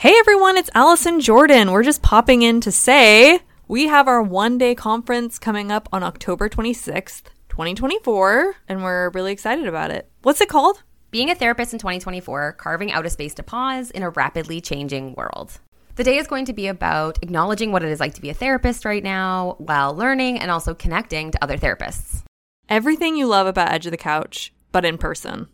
Hey everyone, it's Allison Jordan. We're just popping in to say we have our one day conference coming up on October 26th, 2024, and we're really excited about it. What's it called? Being a therapist in 2024, carving out a space to pause in a rapidly changing world. The day is going to be about acknowledging what it is like to be a therapist right now while learning and also connecting to other therapists. Everything you love about Edge of the Couch, but in person.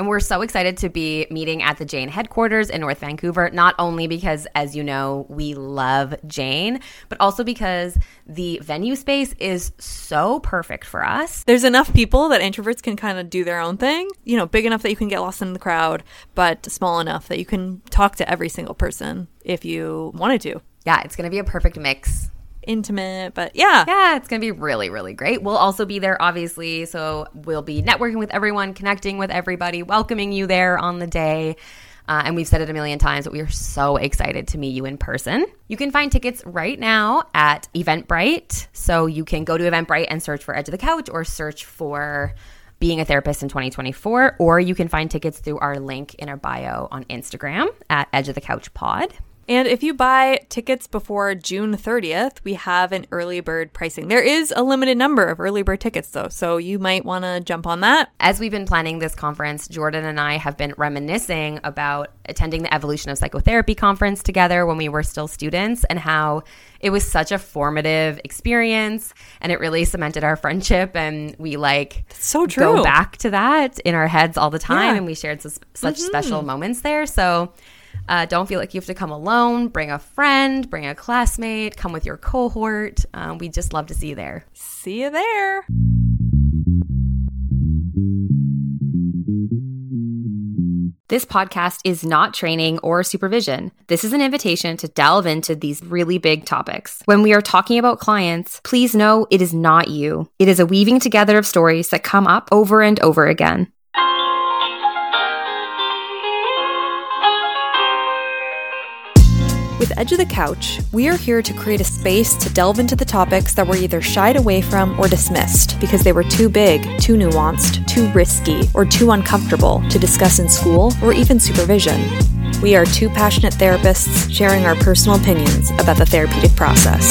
And we're so excited to be meeting at the Jane headquarters in North Vancouver, not only because, as you know, we love Jane, but also because the venue space is so perfect for us. There's enough people that introverts can kind of do their own thing, you know, big enough that you can get lost in the crowd, but small enough that you can talk to every single person if you wanted to. Yeah, it's going to be a perfect mix intimate, but yeah. Yeah, it's going to be really, really great. We'll also be there, obviously. So we'll be networking with everyone, connecting with everybody, welcoming you there on the day. Uh, and we've said it a million times, but we are so excited to meet you in person. You can find tickets right now at Eventbrite. So you can go to Eventbrite and search for Edge of the Couch or search for being a therapist in 2024, or you can find tickets through our link in our bio on Instagram at Edge of the Couch Pod. And if you buy tickets before June 30th, we have an early bird pricing. There is a limited number of early bird tickets, though, so you might want to jump on that. As we've been planning this conference, Jordan and I have been reminiscing about attending the Evolution of Psychotherapy conference together when we were still students and how it was such a formative experience and it really cemented our friendship and we like so true. go back to that in our heads all the time yeah. and we shared such mm-hmm. special moments there. So uh, don't feel like you have to come alone. Bring a friend, bring a classmate, come with your cohort. Um, we just love to see you there. See you there. This podcast is not training or supervision. This is an invitation to delve into these really big topics. When we are talking about clients, please know it is not you. It is a weaving together of stories that come up over and over again. With Edge of the Couch, we are here to create a space to delve into the topics that were either shied away from or dismissed because they were too big, too nuanced, too risky, or too uncomfortable to discuss in school or even supervision. We are two passionate therapists sharing our personal opinions about the therapeutic process.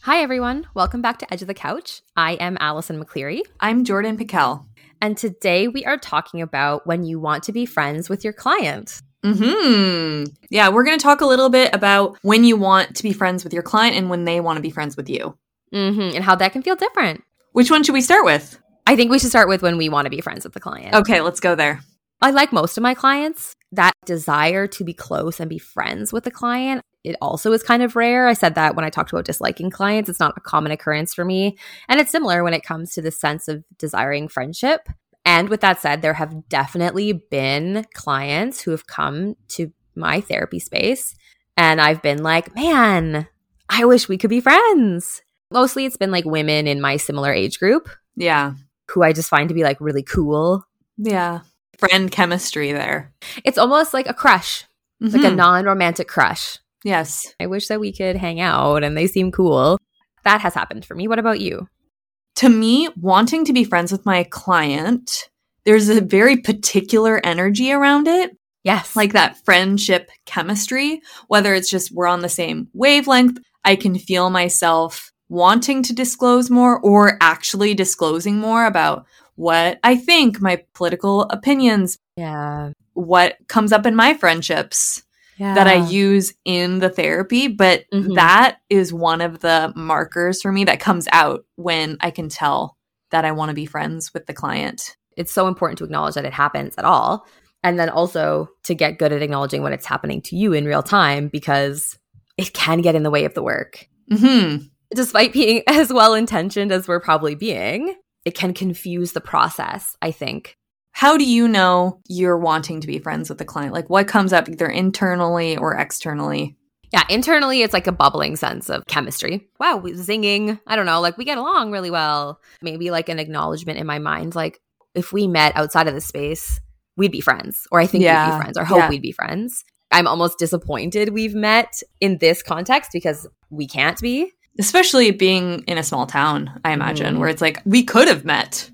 Hi, everyone. Welcome back to Edge of the Couch. I am Allison McCleary. I'm Jordan Pickell. And today we are talking about when you want to be friends with your client. Hmm. Yeah, we're going to talk a little bit about when you want to be friends with your client and when they want to be friends with you. Mm-hmm. And how that can feel different. Which one should we start with? I think we should start with when we want to be friends with the client. Okay, let's go there. I like most of my clients, that desire to be close and be friends with the client it also is kind of rare. I said that when I talked about disliking clients, it's not a common occurrence for me. And it's similar when it comes to the sense of desiring friendship. And with that said, there have definitely been clients who have come to my therapy space and I've been like, man, I wish we could be friends. Mostly it's been like women in my similar age group. Yeah. Who I just find to be like really cool. Yeah. Friend chemistry there. It's almost like a crush, mm-hmm. like a mm-hmm. non romantic crush. Yes. I wish that we could hang out and they seem cool. That has happened for me. What about you? To me, wanting to be friends with my client, there's a very particular energy around it. Yes. Like that friendship chemistry, whether it's just we're on the same wavelength, I can feel myself wanting to disclose more or actually disclosing more about what I think, my political opinions. Yeah. What comes up in my friendships yeah. that I use in the therapy, but mm-hmm. that is one of the markers for me that comes out when I can tell that I want to be friends with the client. It's so important to acknowledge that it happens at all. And then also to get good at acknowledging when it's happening to you in real time because it can get in the way of the work. Mm-hmm. Despite being as well intentioned as we're probably being, it can confuse the process, I think how do you know you're wanting to be friends with the client? Like what comes up either internally or externally? Yeah, internally it's like a bubbling sense of chemistry. Wow, zinging. I don't know, like we get along really well. Maybe like an acknowledgement in my mind like if we met outside of the space, we'd be friends or I think yeah. we'd be friends or hope yeah. we'd be friends. I'm almost disappointed we've met in this context because we can't be. Especially being in a small town, I imagine, mm-hmm. where it's like we could have met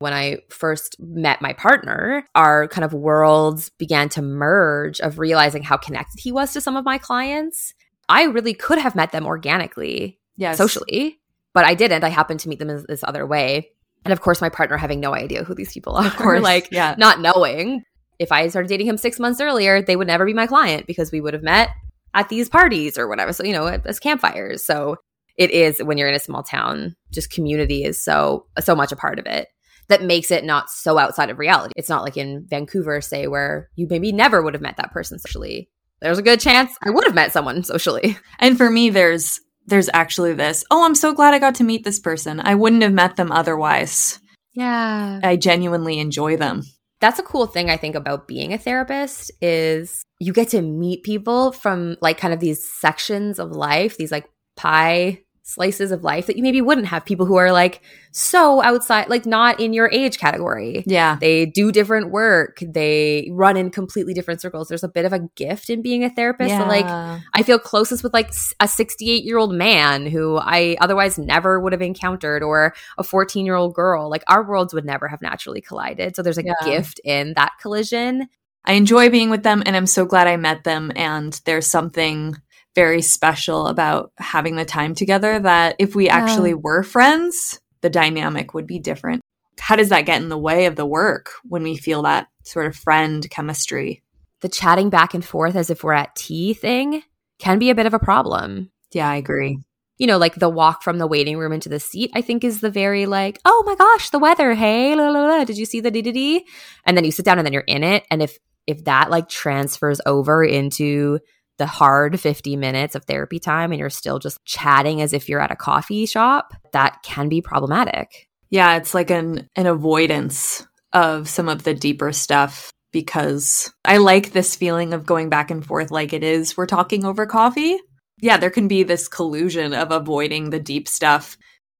when I first met my partner, our kind of worlds began to merge of realizing how connected he was to some of my clients. I really could have met them organically, Yes. socially, but I didn't. I happened to meet them this, this other way. And of course, my partner having no idea who these people are, Of course. like yeah. not knowing. If I started dating him six months earlier, they would never be my client because we would have met at these parties or whatever. So, you know, as campfires. So it is when you're in a small town, just community is so, so much a part of it that makes it not so outside of reality. It's not like in Vancouver, say, where you maybe never would have met that person socially. There's a good chance I would have met someone socially. And for me, there's there's actually this. Oh, I'm so glad I got to meet this person. I wouldn't have met them otherwise. Yeah. I genuinely enjoy them. That's a cool thing I think about being a therapist is you get to meet people from like kind of these sections of life, these like pie slices of life that you maybe wouldn't have people who are like so outside like not in your age category. Yeah. They do different work. They run in completely different circles. There's a bit of a gift in being a therapist. So like I feel closest with like a 68 year old man who I otherwise never would have encountered or a 14 year old girl. Like our worlds would never have naturally collided. So there's a Yeah. gift in that collision. I enjoy being with them and I'm so glad I met them. And there's something very special about having the time together that if we Yeah. actually were friends, the dynamic would be different. How does that get in the way of the work when we feel that sort of friend chemistry? The chatting back and forth as if we're at tea thing can be a bit of a problem. Yeah, I agree. you know, like the walk from the waiting room into the seat, I think is the very like, oh my gosh, the weather. Hey, la, la, la, did you see the dee dee dee? And then you sit down and then you're in it. And if if that like transfers over into the hard 50 minutes of therapy time and you're still just chatting as if you're at a coffee shop, that can be problematic. Yeah, it's like an an avoidance of some of the deeper stuff because I like this feeling of going back and forth like it is we're talking over coffee. Yeah, there can be this collusion of avoiding the deep stuff.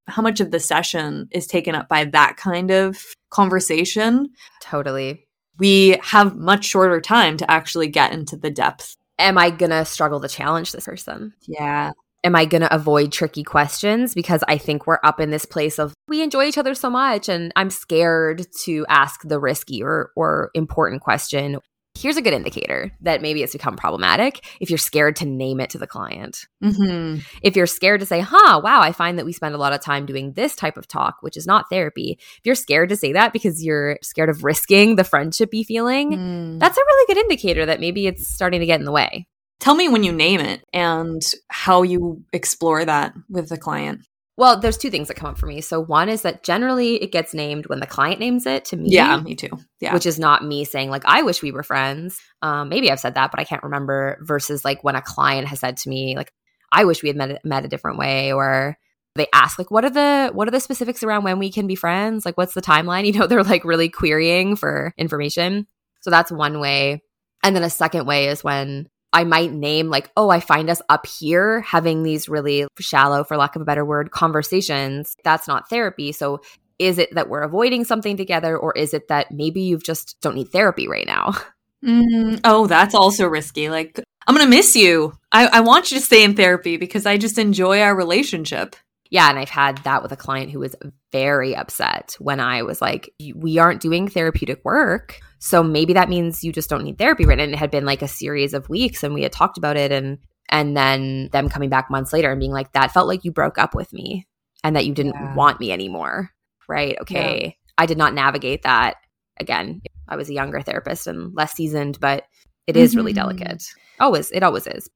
How much of the session is taken up by that kind of conversation? Totally. We have much shorter time to actually get into the depth. Am I going to struggle to challenge this person? Yeah. am I going to avoid tricky questions because I think we're up in this place of we enjoy each other so much and I'm scared to ask the risky or or important question. Here's a good indicator that maybe it's become problematic if you're scared to name it to the client. hmm If you're scared to say, "Huh, wow, I find that we spend a lot of time doing this type of talk, which is not therapy." If you're scared to say that because you're scared of risking the friendshipy feeling, Mm. that's a really good indicator that maybe it's starting to get in the way. Tell me when you name it and how you explore that with the client. Well, there's two things that come up for me. So one is that generally it gets named when the client names it to me. Yeah, me too. Yeah. Which is not me saying like I wish we were friends. Um, maybe I've said that, but I can't remember. Versus like when a client has said to me like I wish we had met met a different way, or they ask like what are the what are the specifics around when we can be friends? Like what's the timeline? You know, they're like really querying for information. So that's one way. And then a second way is when I might name like, oh, I find us up here having these really shallow, for lack of a better word, conversations. That's not therapy. So is it that we're avoiding something together or is it that maybe you just don't need therapy right now? Mm, oh, that's also risky. Like, I'm going to miss you. I, I want you to stay in therapy because I just enjoy our relationship. Yeah, and I've had that with a client who was very upset when I was like, "We aren't doing therapeutic work, so maybe that means you just don't need therapy." Right? And it had been like a series of weeks, and we had talked about it, and and then them coming back months later and being like, "That felt like you broke up with me, and that you didn't Yeah. want me anymore." Right? Okay, I did not navigate that. Again, I was a younger therapist and less seasoned, but it is really Mhm. delicate. Always, it always is.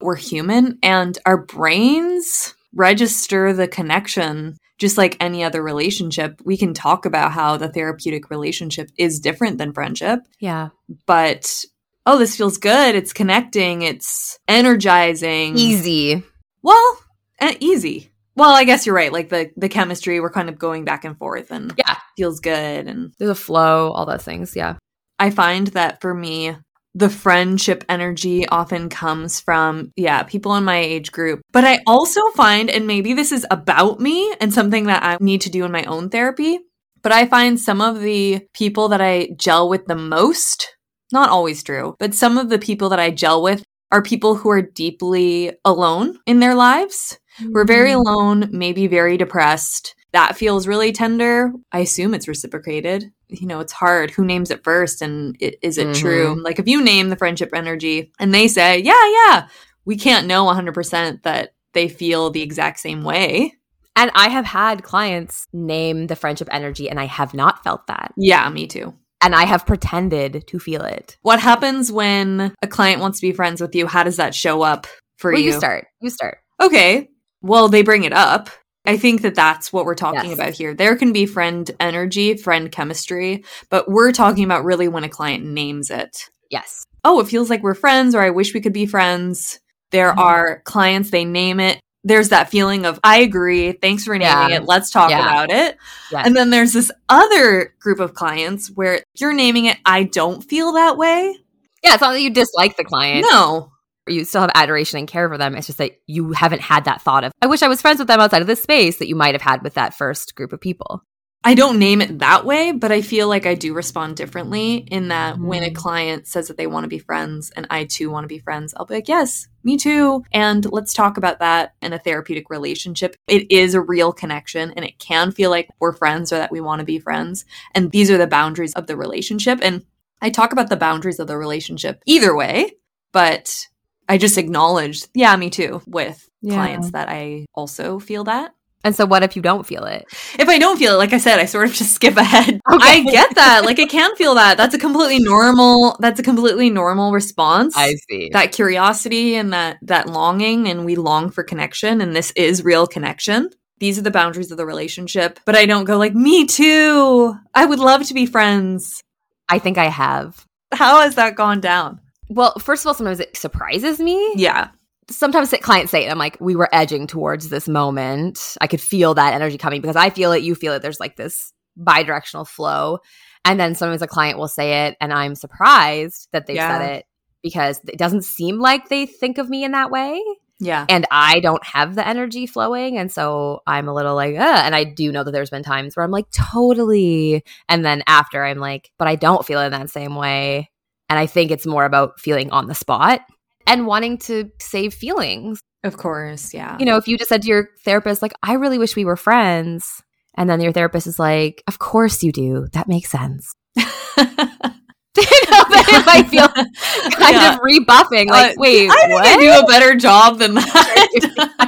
We're human and our brains register the connection just like any other relationship. We can talk about how the therapeutic relationship is different than friendship, Yeah, but oh, this feels good. It's connecting. It's energizing. easy. Well, eh, easy. Well, I guess you're right. Like the the chemistry, we're kind of going back and forth, and Yeah. feels good. And There's a flow, all those things. Yeah. I find that for me, the friendship energy often comes from yeah people in my age group. But I also find, and maybe this is about me and something that I need to do in my own therapy. But I find some of the people that I gel with the most, not always true, but some of the people that I gel with are people who are deeply alone in their lives. We're very mm. alone, maybe very depressed, that feels really tender, I assume it's reciprocated. You know, it's hard. Who names it first? And it, is it Mhm. true? Like, if you name the friendship energy and they say, yeah, yeah, we can't know 100% that they feel the exact same way. And I have had clients name the friendship energy, and I have not felt that. Yeah, me too. And I have pretended to feel it. What happens when a client wants to be friends with you? How does that show up for Well, you? you start. You start. Okay. Well, they bring it up. I think that that's what we're talking Yes. about here. There can be friend energy, friend chemistry, but we're talking about really when a client names it. Yes. Oh, it feels like we're friends, or I wish we could be friends. There Mhm. are clients, they name it. There's that feeling of, I agree. Thanks for naming Yeah. it. Let's talk Yeah. about it. Yes. And then there's this other group of clients where you're naming it, I don't feel that way. Yeah, it's not that you dislike the client. No. You still have adoration and care for them. It's just that you haven't had that thought of, I wish I was friends with them outside of this space that you might have had with that first group of people. I don't name it that way, but I feel like I do respond differently in that when a Mm. client says that they want to be friends and I too want to be friends, I'll be like, yes, me too. And let's talk about that in a therapeutic relationship. It is a real connection and it can feel like we're friends or that we want to be friends. And these are the boundaries of the relationship. And I talk about the boundaries of the relationship either way, but I just acknowledged, yeah, me too, with Yeah. clients that I also feel that. And so, what if you don't feel it? If I don't feel it, like I said, I sort of just skip ahead. Okay. I get that. Like I can feel that. That's a completely normal that's a completely normal response. I see. that curiosity and that that longing and we long for connection and this is real connection. These are the boundaries of the relationship, but I don't go like me too. I would love to be friends. I think I have. How has that gone down? Well, first of all, sometimes it surprises me. Yeah. Sometimes clients say it. I'm like, we were edging towards this moment. I could feel that energy coming because I feel it, you feel it. There's like this bi directional flow. And then sometimes a client will say it, and I'm surprised that they've Yeah. said it because it doesn't seem like they think of me in that way. Yeah. and I don't have the energy flowing. And so I'm a little like, uh, and I do know that there's been times where I'm like, totally. And then after I'm like, but I don't feel in that same way. And I think it's more about feeling on the spot and wanting to save feelings. Of course. Yeah. You know, if you just said to your therapist, like, I really wish we were friends. And then your therapist is like, of course you do. That makes sense. you know, it might feel kind Yeah. of rebuffing. Like, Uh, wait, I what? I do a better job than that.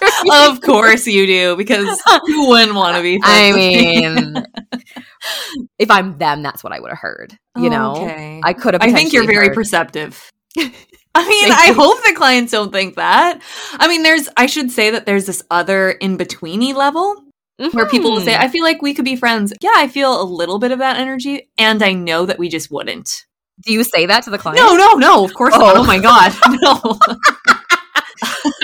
Sure of course you do, because who wouldn't want to be I mean, if I'm them, that's what I would have heard. You know, Okay. I could have. I think you're very heard- perceptive. I mean, Thank I you. hope the clients don't think that. I mean, there's, I should say that there's this other in betweeny level where people will say, Mhm. I feel like we could be friends. Yeah, I feel a little bit of that energy, and I know that we just wouldn't. "Do you say that to the client?" No, no, no, of course not. Oh. Oh my God. No.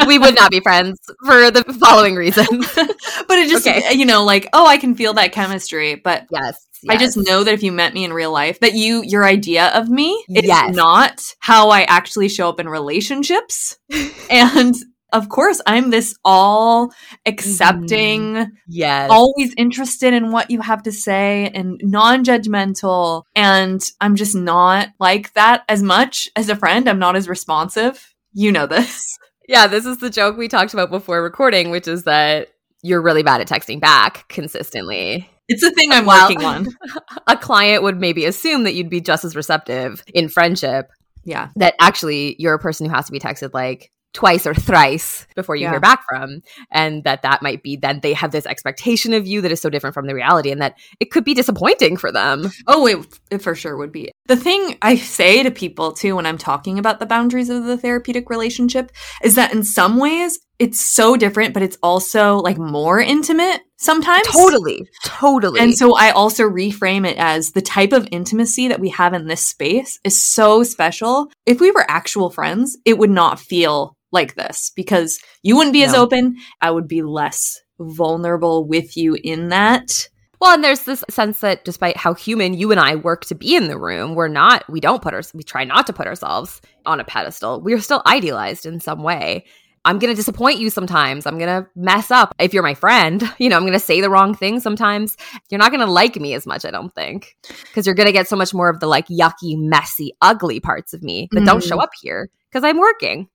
we would not be friends for the following reasons. but it just, Okay. you know, like, oh, I can feel that chemistry, but yes, I just know that if you met me in real life, that you your idea of me is Yes. not how I actually show up in relationships. and of course, I'm this all accepting, mm-hmm. Yes, always interested in what you have to say and non-judgmental. And I'm just not like that as much as a friend. I'm not as responsive. You know this. yeah. This is the joke we talked about before recording, which is that you're really bad at texting back consistently. It's a thing I'm Well- working on. A client would maybe assume that you'd be just as receptive in friendship Yeah. that actually you're a person who has to be texted like twice or thrice before you Yeah. hear back from and that that might be then they have this expectation of you that is so different from the reality and that it could be disappointing for them Oh, it, it for sure would be. The thing I say to people too when I'm talking about the boundaries of the therapeutic relationship is that in some ways it's so different, but it's also like more intimate sometimes. totally totally And so I also reframe it as the type of intimacy that we have in this space is so special. If we were actual friends, it would not feel like this because you wouldn't be as open. I would be less vulnerable with you in that. well and there's this sense that despite how human you and i work to be in the room we're not we don't put our we try not to put ourselves on a pedestal we're still idealized in some way I'm going to disappoint you sometimes. I'm going to mess up. If you're my friend, you know, I'm going to say the wrong thing sometimes. You're not going to like me as much, I don't think, because you're going to get so much more of the like yucky, messy, ugly parts of me that don't Mhm. show up here because I'm working.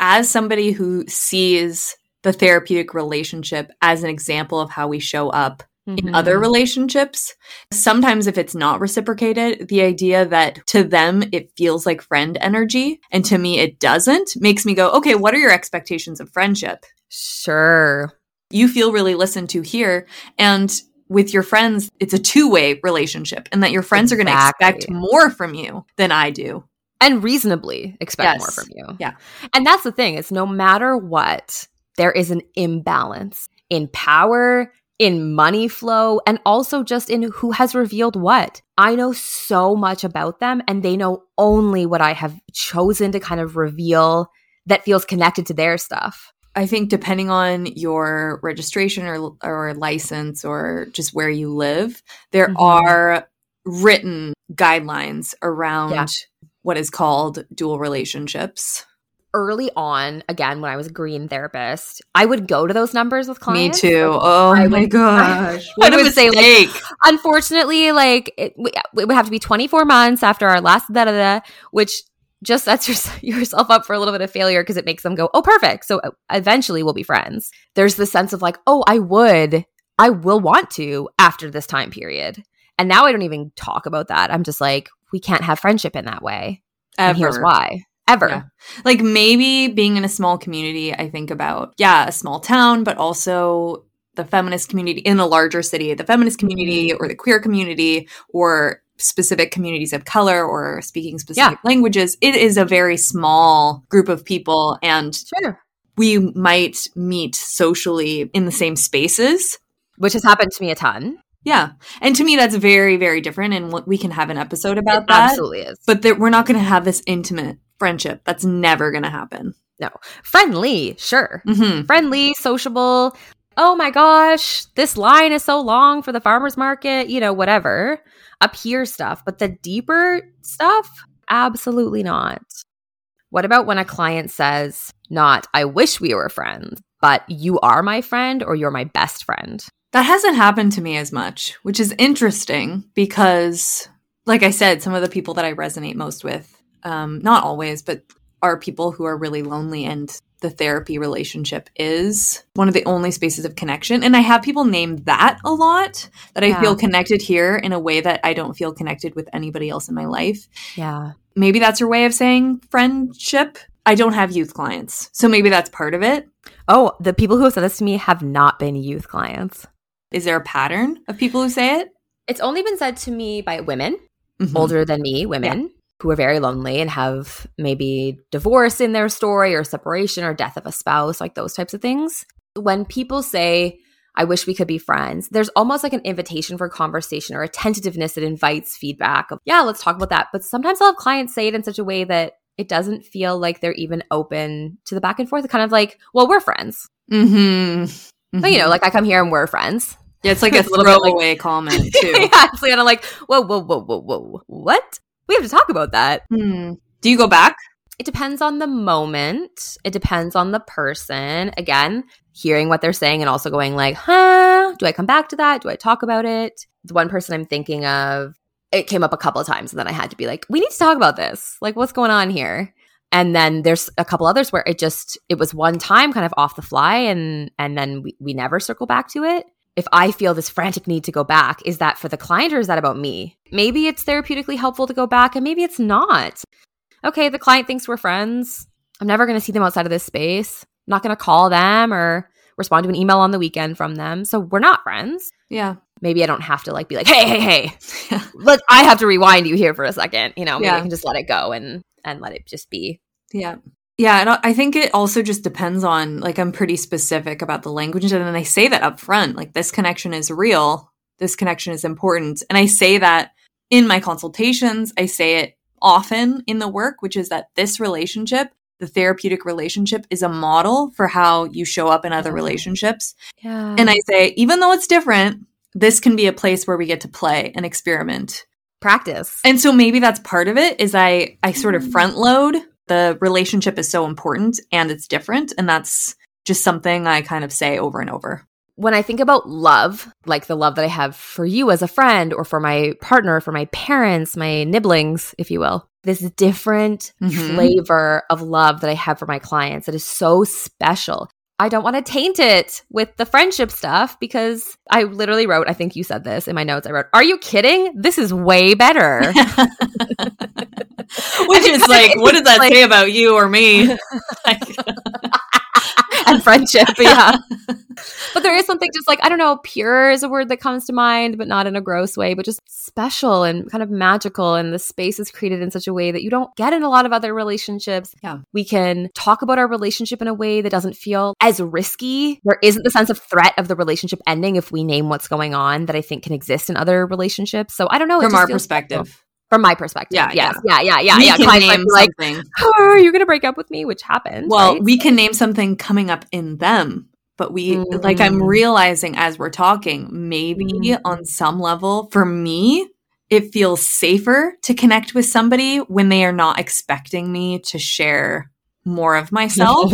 as somebody who sees the therapeutic relationship as an example of how we show up in Mhm. other relationships. Sometimes, if it's not reciprocated, the idea that to them it feels like friend energy and to me it doesn't makes me go, okay, what are your expectations of friendship? Sure. You feel really listened to here. And with your friends, it's a two way relationship, and that your friends are going to expect more from you than I do. And reasonably expect Yes. more from you. Yeah. And that's the thing, is no matter what, there is an imbalance in power, in money flow, and also just in who has revealed what. I know so much about them, and they know only what I have chosen to kind of reveal that feels connected to their stuff. I think depending on your registration or or license or just where you live, there Mhm. are written guidelines around Yeah. what is called dual relationships. Early on, again, when I was a green therapist, I would go to those numbers with clients. Me too. Oh I my would- gosh. I What a would say, like, unfortunately, like it, we- it would have to be 24 months after our last da da da, which just sets your, yourself up for a little bit of failure because it makes them go, oh, perfect. So uh, eventually we'll be friends. There's the sense of like, oh, I would, I will want to after this time period. And now I don't even talk about that. I'm just like, we can't have friendship in that way. And here's why. Ever. Yeah. like maybe being in a small community i think about yeah a small town but also the feminist community in a larger city the feminist community mm-hmm. or the queer community or specific communities of color or speaking specific languages it is a very small group of people and Sure. we might meet socially in the same spaces Which has happened to me a ton. Yeah and to me that's very very different and we can have an episode about It that absolutely is. but that we're not going to have this intimate friendship that's never going to happen No. friendly, sure. hmm friendly, sociable. Oh my gosh, this line is so long for the farmer's market, you know, whatever. Up here stuff. But the deeper stuff, absolutely not. What about when a client says, not, I wish we were friends, but you are my friend or you're my best friend? That hasn't happened to me as much, which is interesting because, like I said, some of the people that I resonate most with, um, not always, but are people who are really lonely and the therapy relationship is one of the only spaces of connection. And I have people name that a lot that I Yeah. feel connected here in a way that I don't feel connected with anybody else in my life. Yeah. Maybe that's your way of saying friendship. I don't have youth clients. So maybe that's part of it. Oh, the people who have said this to me have not been youth clients. Is there a pattern of people who say it? It's only been said to me by women Mhm. older than me, women who are very lonely and have maybe divorce in their story or separation or death of a spouse, like those types of things. When people say, I wish we could be friends, there's almost like an invitation for conversation or a tentativeness that invites feedback of, yeah, let's talk about that. But sometimes I'll have clients say it in such a way that it doesn't feel like they're even open to the back and forth. Kind of like, well, we're friends. Mm-hmm. But, you know, like I come here and we're friends. Yeah, it's like a it's a little bit like- throwaway comment too. yeah, it's kind of like, whoa, whoa, whoa, whoa, whoa. What? We have to talk about that. Hmm. Do you go back? it depends on the moment. It depends on the person. Again, hearing what they're saying and also going like, huh, do I come back to that? Do I talk about it? The one person I'm thinking of, it came up a couple of times and then I had to be like, we need to talk about this. Like, what's going on here? And then there's a couple others where it just it was one time kind of off the fly and and then we, we never circle back to it. If I feel this frantic need to go back, is that for the client or is that about me? Maybe it's therapeutically helpful to go back and maybe it's not okay, the client thinks we're friends. I'm never going to see them outside of this space. I'm not going to call them or respond to an email on the weekend from them. So we're not friends. Yeah. Maybe I don't have to like be like, hey, hey, hey, Yeah. let I have to rewind you here for a second. You know, maybe Yeah. I can just let it go and and let it just be. Yeah. Yeah, and I think it also just depends on like I'm pretty specific about the language and then I say that up front like this connection is real. This connection is important. And I say that in my consultations, I say it often in the work, which is that this relationship, the therapeutic relationship is a model for how you show up in other Yeah. relationships. Yeah. And I say even though it's different, this can be a place where we get to play and experiment. practice. And so maybe that's part of it is I I sort of mm-hmm. front load the relationship is so important and it's different and that's just something I kind of say over and over. when I think about love, like the love that I have for you as a friend or for my partner, for my parents, my nibblings, if you will, this different Mhm. flavor of love that I have for my clients that is so special. I don't want to taint it with the friendship stuff because I literally wrote, I think you said this in my notes. I wrote, Are you kidding? This is way better. Which is like, what does that like, say about you or me? and friendship, yeah. but there is something just like, I don't know, pure is a word that comes to mind, but not in a gross way, but just special and kind of magical. And the space is created in such a way that you don't get in a lot of other relationships. Yeah. We can talk about our relationship in a way that doesn't feel as risky. There isn't the sense of threat of the relationship ending if we name what's going on that I think can exist in other relationships. So I don't know. From our perspective. Special from my perspective. Yeah, yes, yeah, yeah, yeah, we yeah. Can name like, something. Oh, are you going to break up with me? Which happens. Well, right? we can name something coming up in them, but we mm. like I'm mm. realizing as we're talking, maybe mm. on some level, for me, it feels safer to connect with somebody when they are not expecting me to share more of myself.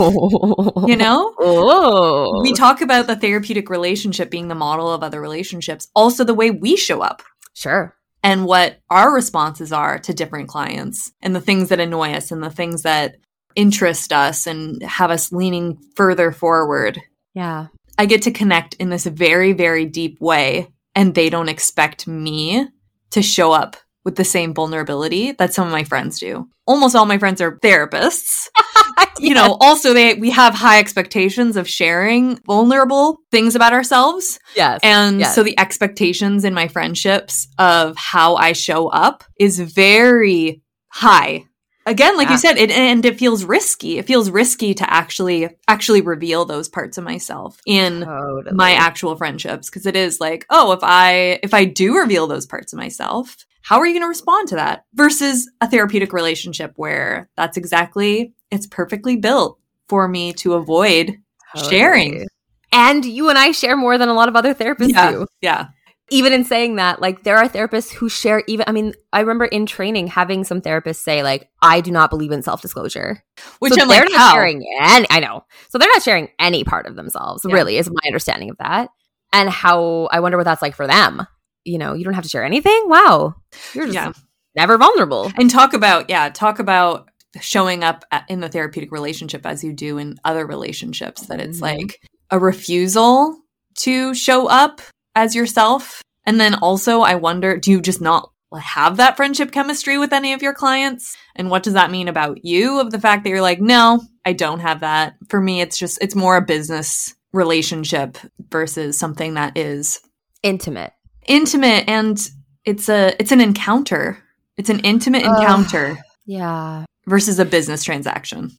you know? Oh. We talk about the therapeutic relationship being the model of other relationships, also the way we show up. Sure and what our responses are to different clients and the things that annoy us and the things that interest us and have us leaning further forward. Yeah. I get to connect in this very, very deep way, and they don't expect me to show up with the same vulnerability that some of my friends do. Almost all my friends are therapists. you know, also they we have high expectations of sharing vulnerable things about ourselves. Yes. And yes. so the expectations in my friendships of how I show up is very high. Again, like yeah. you said, it and it feels risky. It feels risky to actually actually reveal those parts of myself in totally. my actual friendships because it is like, oh, if I if I do reveal those parts of myself, how are you going to respond to that versus a therapeutic relationship where that's exactly it's perfectly built for me to avoid totally. sharing. And you and i share more than a lot of other therapists yeah, do. yeah. Even in saying that like there are therapists who share even i mean i remember in training having some therapists say like i do not believe in self-disclosure. Which so I'm they're like, not how? sharing any i know. So they're not sharing any part of themselves yeah. really is my understanding of that. And how i wonder what that's like for them you know, you don't have to share anything. Wow. You're just yeah. never vulnerable. And talk about, yeah, talk about showing up in the therapeutic relationship as you do in other relationships, that it's mm-hmm. like a refusal to show up as yourself. And then also, I wonder, do you just not have that friendship chemistry with any of your clients? And what does that mean about you of the fact that you're like, no, I don't have that. For me, it's just, it's more a business relationship versus something that is intimate intimate and it's a it's an encounter. It's an intimate encounter. yeah. Versus a business transaction.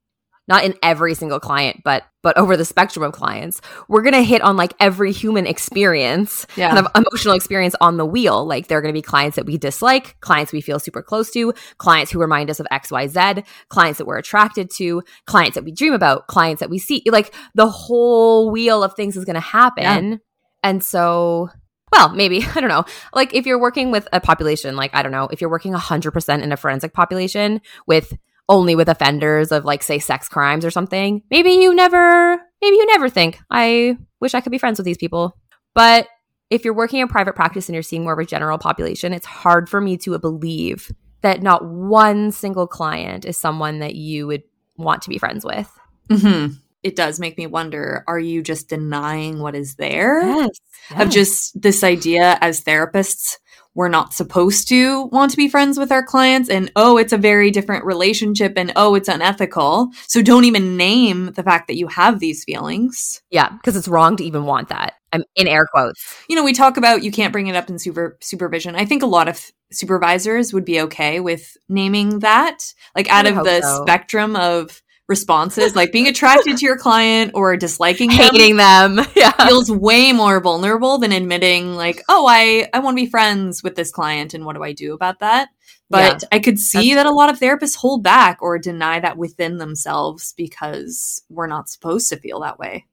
Not in every single client, but but over the spectrum of clients, we're gonna hit on like every human experience, yeah. kind of emotional experience on the wheel. Like there are gonna be clients that we dislike, clients we feel super close to, clients who remind us of X, Y, Z, clients that we're attracted to, clients that we dream about, clients that we see. Like the whole wheel of things is gonna happen. Yeah. And so well, maybe, I don't know. Like if you're working with a population, like, I don't know, if you're working 100% in a forensic population with only with offenders of like, say, sex crimes or something, maybe you never, maybe you never think, I wish I could be friends with these people. But if you're working in private practice and you're seeing more of a general population, it's hard for me to believe that not one single client is someone that you would want to be friends with. Mm-hmm it does make me wonder are you just denying what is there? Yes, yes. of just this idea as therapists we're not supposed to want to be friends with our clients and oh it's a very different relationship and oh it's unethical. So don't even name the fact that you have these feelings. Yeah because it's wrong to even want that. I'm in air quotes. You know we talk about you can't bring it up in super supervision. I think a lot of supervisors would be okay with naming that. Like out of the so. spectrum of responses, like being attracted to your client or disliking hating them, them. Yeah. feels way more vulnerable than admitting like, oh, I I want to be friends with this client and what do I do about that? But yeah. I could see that a lot of therapists hold back or deny that within themselves because we're not supposed to feel that way.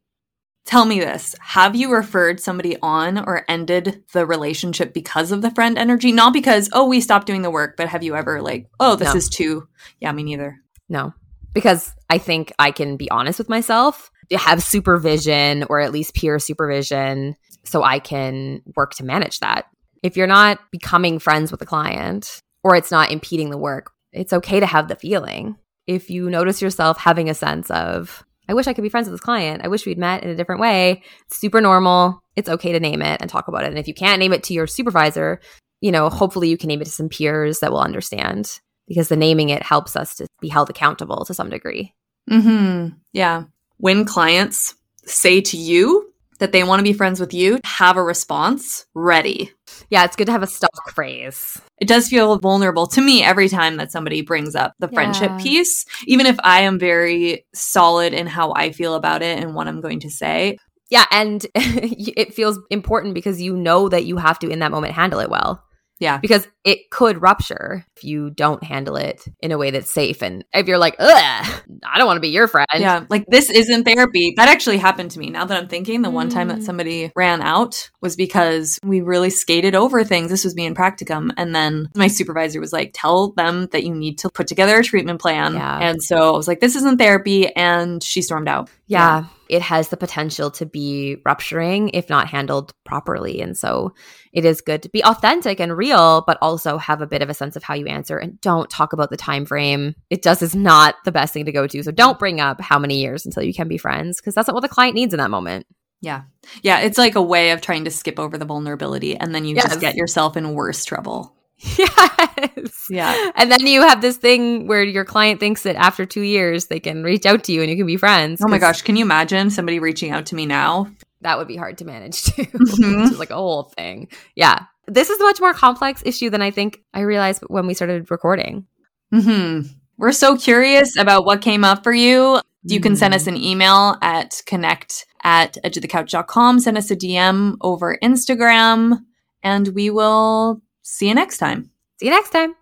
Tell me this. Have you referred somebody on or ended the relationship because of the friend energy? Not because, oh, we stopped doing the work, but have you ever like, oh, this no. is too yeah, me neither. No because I think I can be honest with myself, have supervision or at least peer supervision so I can work to manage that. If you're not becoming friends with the client or it's not impeding the work, it's okay to have the feeling. If you notice yourself having a sense of, I wish I could be friends with this client. I wish we'd met in a different way. Super normal. It's okay to name it and talk about it. And if you can't name it to your supervisor, you know, hopefully you can name it to some peers that will understand because the naming it helps us to be held accountable to some degree. Mm-hmm. Yeah. When clients say to you that they want to be friends with you, have a response ready. Yeah, it's good to have a stock phrase. It does feel vulnerable to me every time that somebody brings up the friendship piece, even if I am very solid in how I feel about it and what I'm going to say. Yeah, and it feels important because you know that you have to in that moment handle it well. Yeah. Because it could rupture if you don't handle it in a way that's safe. And if you're like, ugh, I don't want to be your friend. Yeah, like this isn't therapy. That actually happened to me. Now that I'm thinking, the one time that Mm. somebody ran out was because we really skated over things. This was me in practicum. And then my supervisor was like, tell them that you need to put together a treatment plan. Yeah. And so I was like, this isn't therapy. And she stormed out. yeah, it has the potential to be rupturing if not handled properly. And so it is good to be authentic and real, but also have a bit of a sense of how you answer and don't talk about the time frame. It just is not the best thing to go to. So don't bring up how many years until you can be friends because that's not what the client needs in that moment. Yeah. Yeah. It's like a way of trying to skip over the vulnerability. And then you Yes. just get yourself in worse trouble. Yes. Yeah. And then you have this thing where your client thinks that after two years they can reach out to you and you can be friends. Oh my gosh. Can you imagine somebody reaching out to me now? That would be hard to manage too. Mhm. Which is like a whole thing. Yeah. This is a much more complex issue than I think I realized when we started recording. hmm We're so curious about what came up for you. You can send us an email at connect at edgeofthecouch.com. Send us a DM over Instagram, and we will see you next time. See you next time.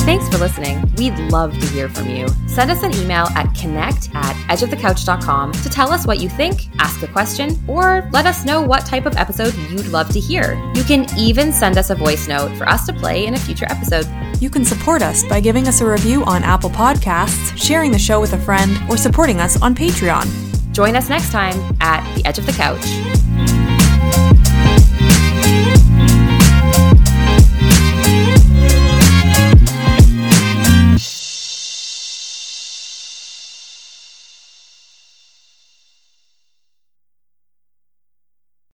Thanks for listening. We'd love to hear from you. Send us an email at connect at edgeofthecouch.com to tell us what you think, ask a question, or let us know what type of episode you'd love to hear. You can even send us a voice note for us to play in a future episode. You can support us by giving us a review on Apple Podcasts, sharing the show with a friend, or supporting us on Patreon. Join us next time at The Edge of the Couch.